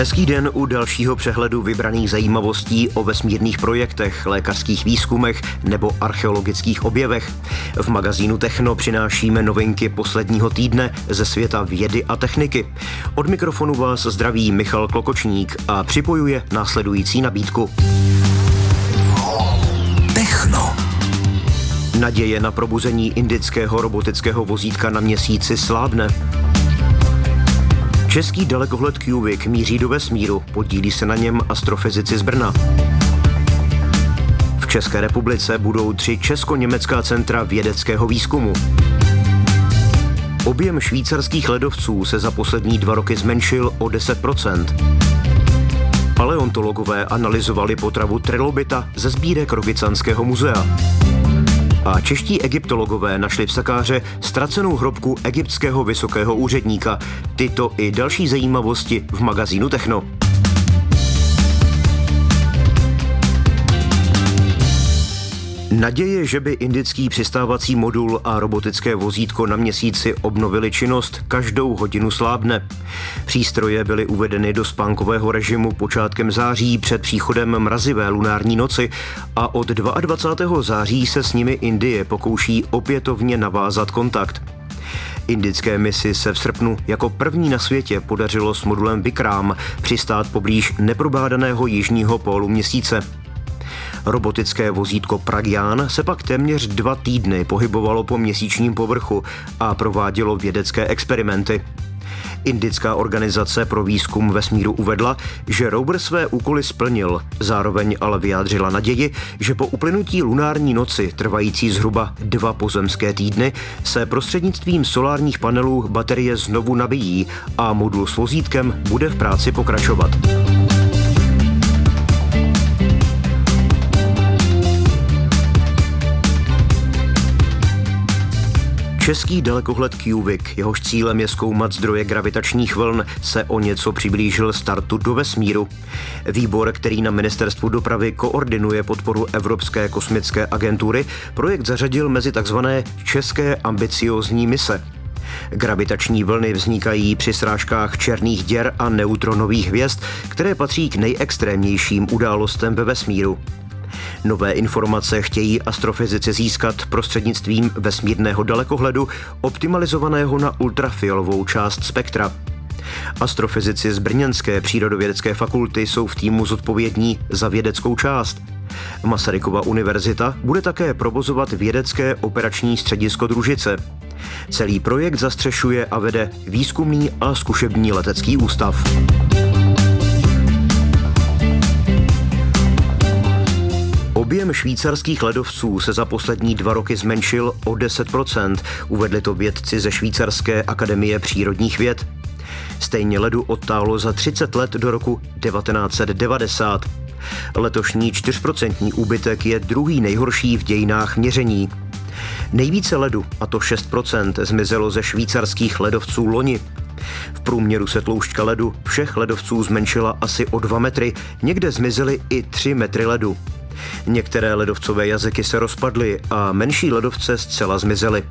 Hezký den u dalšího přehledu vybraných zajímavostí o vesmírných projektech, lékařských výzkumech nebo archeologických objevech. V magazínu Techno přinášíme novinky posledního týdne ze světa vědy a techniky. Od mikrofonu vás zdraví Michal Klokočník a připojuje následující nabídku. Techno. Naděje na probuzení indického robotického vozítka na měsíci slábne. Český dalekohled Cubic míří do vesmíru, podílí se na něm astrofyzici z Brna. V České republice budou tři česko-německá centra vědeckého výzkumu. Objem švýcarských ledovců se za poslední dva roky zmenšil o 10% Paleontologové analyzovali potravu trilobita ze sbírek Rogicanského muzea a čeští egyptologové našli v Sakáře ztracenou hrobku egyptského vysokého úředníka. Tyto i další zajímavosti v magazínu Techno. Naděje, že by indický přistávací modul a robotické vozítko na měsíci obnovili činnost, každou hodinu slábne. Přístroje byly uvedeny do spánkového režimu počátkem září před příchodem mrazivé lunární noci a od 22. září se s nimi Indie pokouší opětovně navázat kontakt. Indické misi se v srpnu jako první na světě podařilo s modulem Vikram přistát poblíž neprobádaného jižního pólu měsíce. Robotické vozítko Pragyan se pak téměř dva týdny pohybovalo po měsíčním povrchu a provádělo vědecké experimenty. Indická organizace pro výzkum vesmíru uvedla, že rover své úkoly splnil, zároveň ale vyjádřila naději, že po uplynutí lunární noci, trvající zhruba dva pozemské týdny, se prostřednictvím solárních panelů baterie znovu nabíjí a modul s vozítkem bude v práci pokračovat. Český dalekohled Cubic, jehož cílem je zkoumat zdroje gravitačních vln, se o něco přiblížil startu do vesmíru. Výbor, který na ministerstvu dopravy koordinuje podporu Evropské kosmické agentury, projekt zařadil mezi tzv. české ambiciozní mise. Gravitační vlny vznikají při srážkách černých děr a neutronových hvězd, které patří k nejextrémnějším událostem ve vesmíru. Nové informace chtějí astrofyzici získat prostřednictvím vesmírného dalekohledu optimalizovaného na ultrafialovou část spektra. Astrofyzici z Brněnské přírodovědecké fakulty jsou v týmu zodpovědní za vědeckou část. Masarykova univerzita bude také provozovat vědecké operační středisko Družice. Celý projekt zastřešuje a vede výzkumný a zkušební letecký ústav. Objem švýcarských ledovců se za poslední dva roky zmenšil o 10%, uvedli to vědci ze Švýcarské akademie přírodních věd. Stejně ledu odtálo za 30 let do roku 1990. Letošní 4% úbytek je druhý nejhorší v dějinách měření. Nejvíce ledu, a to 6%, zmizelo ze švýcarských ledovců loni. V průměru se tloušťka ledu všech ledovců zmenšila asi o 2 metry, někde zmizely i 3 metry ledu. Některé ledovcové jazyky se rozpadly a menší ledovce zcela zmizely.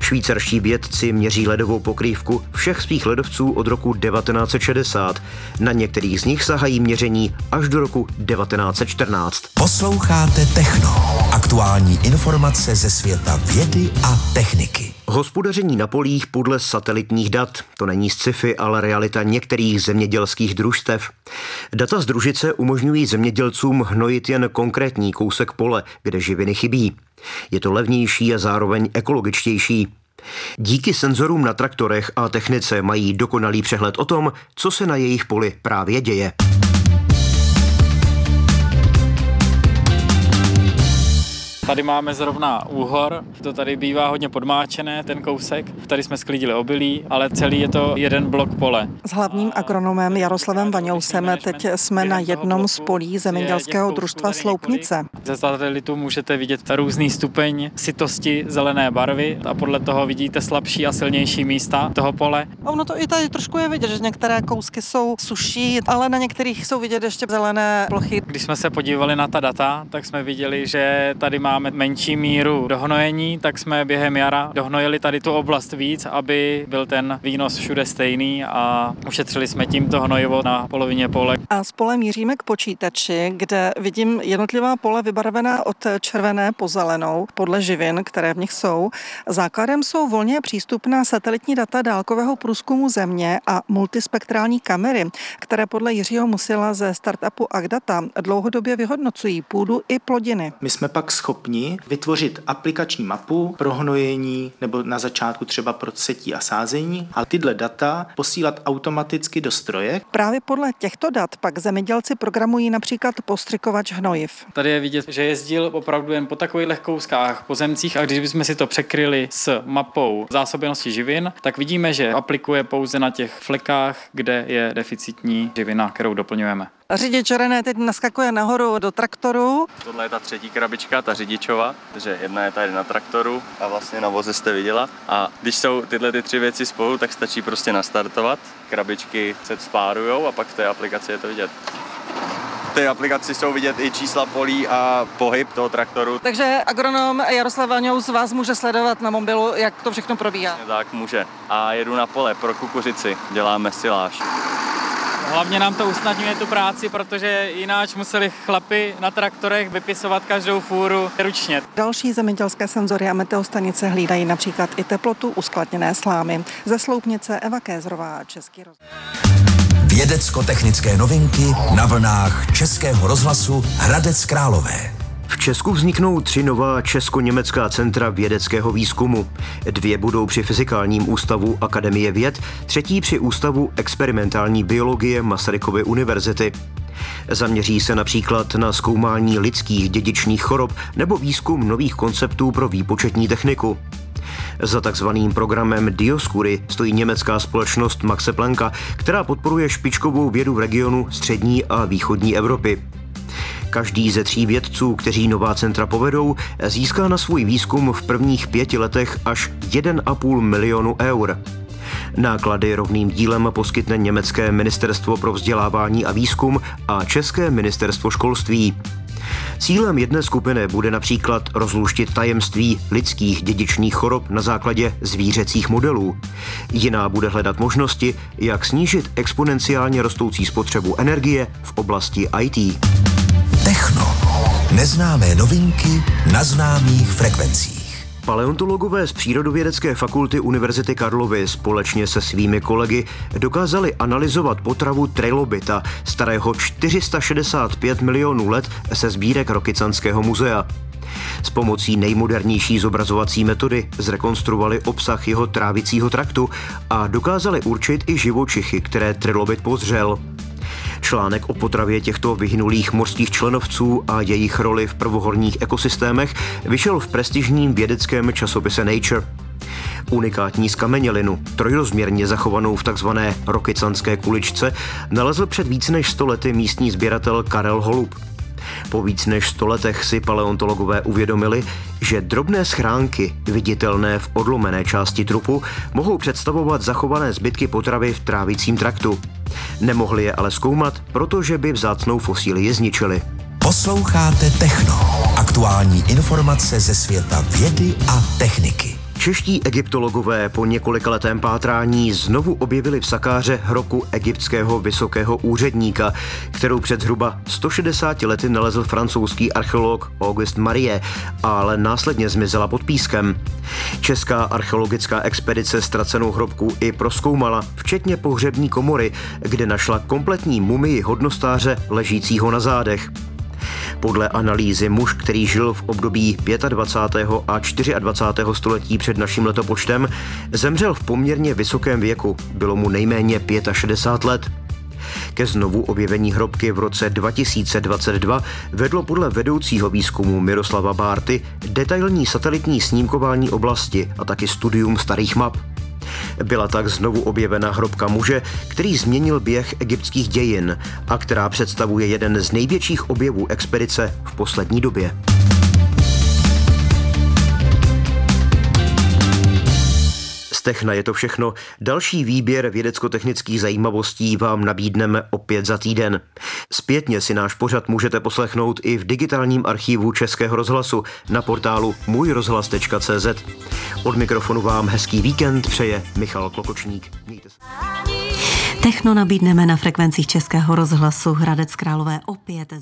Švýcarští vědci měří ledovou pokrývku všech svých ledovců od roku 1960. Na některých z nich sahají měření až do roku 1914. Posloucháte Techno. Aktuální informace ze světa vědy a techniky. Hospodaření na polích podle satelitních dat. To není sci-fi, ale realita některých zemědělských družstev. Data z družice umožňují zemědělcům hnojit jen konkrétní kousek pole, kde živiny chybí. Je to levnější a zároveň ekologičtější. Díky senzorům na traktorech a technice mají dokonalý přehled o tom, co se na jejich poli právě děje. Tady máme zrovna úhor, to tady bývá hodně podmáčené, ten kousek. Tady jsme sklidili obilí, ale celý je to jeden blok pole. S hlavním agronomem Jaroslavem Vaňousem teď jsme na jednom z polí zemědělského družstva Sloupnice. Ze satelitu můžete vidět různý stupeň sitosti zelené barvy a podle toho vidíte slabší a silnější místa toho pole. A ono to i tady trošku je vidět, že některé kousky jsou suší, ale na některých jsou vidět ještě zelené plochy. Když jsme se podívali na ta data, tak jsme viděli, že tady máme máme menší míru dohnojení, tak jsme během jara dohnojili tady tu oblast víc, aby byl ten výnos všude stejný a ušetřili jsme tímto hnojivo na polovině pole. A s polem míříme k počítači, kde vidím jednotlivá pole vybarvená od červené po zelenou podle živin, které v nich jsou. Základem jsou volně přístupná satelitní data dálkového průzkumu země a multispektrální kamery, které podle Jiřího Musila ze startupu Agdata dlouhodobě vyhodnocují půdu i plodiny. My jsme pak schopni vytvořit aplikační mapu pro hnojení nebo na začátku třeba pro setí a sázení a tyhle data posílat automaticky do stroje. Právě podle těchto dat pak zemědělci programují například postřikovač hnojiv. Tady je vidět, že jezdil opravdu jen po takových lehkouskách pozemcích a když bychom si to překryli s mapou zásobenosti živin, tak vidíme, že aplikuje pouze na těch flekách, kde je deficitní živina, kterou doplňujeme. Řidič René teď naskakuje nahoru do traktoru. Tohle je ta třetí krabička, ta řidičova, takže jedna je tady na traktoru a vlastně na voze jste viděla. A když jsou tyhle ty tři věci spolu, tak stačí prostě nastartovat. Krabičky se spárujou a pak v té aplikaci je to vidět. V té aplikaci jsou vidět i čísla polí a pohyb toho traktoru. Takže agronom Jaroslav Vaňous vás může sledovat na mobilu, jak to všechno probíhá. Tak může. A jedu na pole pro kukuřici, děláme siláž. Hlavně nám to usnadňuje tu práci, protože jináč museli chlapi na traktorech vypisovat každou fůru ručně. Další zemědělské senzory a meteostanice hlídají například i teplotu uskladněné slámy. Ze Sloupnice Eva Kézrová, Český rozhlas. Vědecko-technické novinky na vlnách Českého rozhlasu Hradec Králové. V Česku vzniknou tři nová česko-německá centra vědeckého výzkumu. Dvě budou při Fyzikálním ústavu Akademie věd, třetí při Ústavu experimentální biologie Masarykovy univerzity. Zaměří se například na zkoumání lidských dědičných chorob nebo výzkum nových konceptů pro výpočetní techniku. Za takzvaným programem Dioskury stojí německá společnost Maxe Plancka, která podporuje špičkovou vědu v regionu střední a východní Evropy. Každý ze tří vědců, kteří nová centra povedou, získá na svůj výzkum v prvních pěti letech až 1,5 milionu eur. Náklady rovným dílem poskytne německé ministerstvo pro vzdělávání a výzkum a české ministerstvo školství. Cílem jedné skupiny bude například rozluštit tajemství lidských dědičných chorob na základě zvířecích modelů. Jiná bude hledat možnosti, jak snížit exponenciálně rostoucí spotřebu energie v oblasti IT. Neznámé novinky na známých frekvencích. Paleontologové z Přírodovědecké fakulty Univerzity Karlovy společně se svými kolegy dokázali analyzovat potravu trilobita, starého 465 milionů let se sbírek Rokycanského muzea. S pomocí nejmodernější zobrazovací metody zrekonstruovali obsah jeho trávicího traktu a dokázali určit i živočichy, které trilobit pozřel. Článek o potravě těchto vyhynulých mořských členovců a jejich roli v prvohorních ekosystémech vyšel v prestižním vědeckém časopise Nature. Unikátní skamenělinu, trojrozměrně zachovanou v takzvané rokycanské kuličce, nalezl před více než stolety místní sběratel Karel Holub. Po víc než sto letech si paleontologové uvědomili, že drobné schránky, viditelné v odlomené části trupu, mohou představovat zachované zbytky potravy v trávicím traktu. Nemohli je ale zkoumat, protože by vzácnou fosílii zničili. Posloucháte Techno. Aktuální informace ze světa vědy a techniky. Čeští egyptologové po několikaletém pátrání znovu objevili v Sakáře hroku egyptského vysokého úředníka, kterou před zhruba 160 lety nalezl francouzský archeolog Auguste Marie, ale následně zmizela pod pískem. Česká archeologická expedice ztracenou hrobku i proskoumala, včetně pohřební komory, kde našla kompletní mumii hodnostáře ležícího na zádech. Podle analýzy muž, který žil v období 25. a 24. století před naším letopočtem, zemřel v poměrně vysokém věku, bylo mu nejméně 65 let. Ke znovu objevení hrobky v roce 2022 vedlo podle vedoucího výzkumu Miroslava Bárty detailní satelitní snímkování oblasti a taky studium starých map. Byla tak znovu objevena hrobka muže, který změnil běh egyptských dějin a která představuje jeden z největších objevů expedice v poslední době. Z Techna je to všechno. Další výběr vědecko-technických zajímavostí vám nabídneme opět za týden. Zpětně si náš pořad můžete poslechnout i v digitálním archivu Českého rozhlasu na portálu můjrozhlas.cz. Od mikrofonu vám hezký víkend přeje Michal Klokočník. Mějte se. Techno nabídneme na frekvencích Českého rozhlasu Hradec Králové opět za...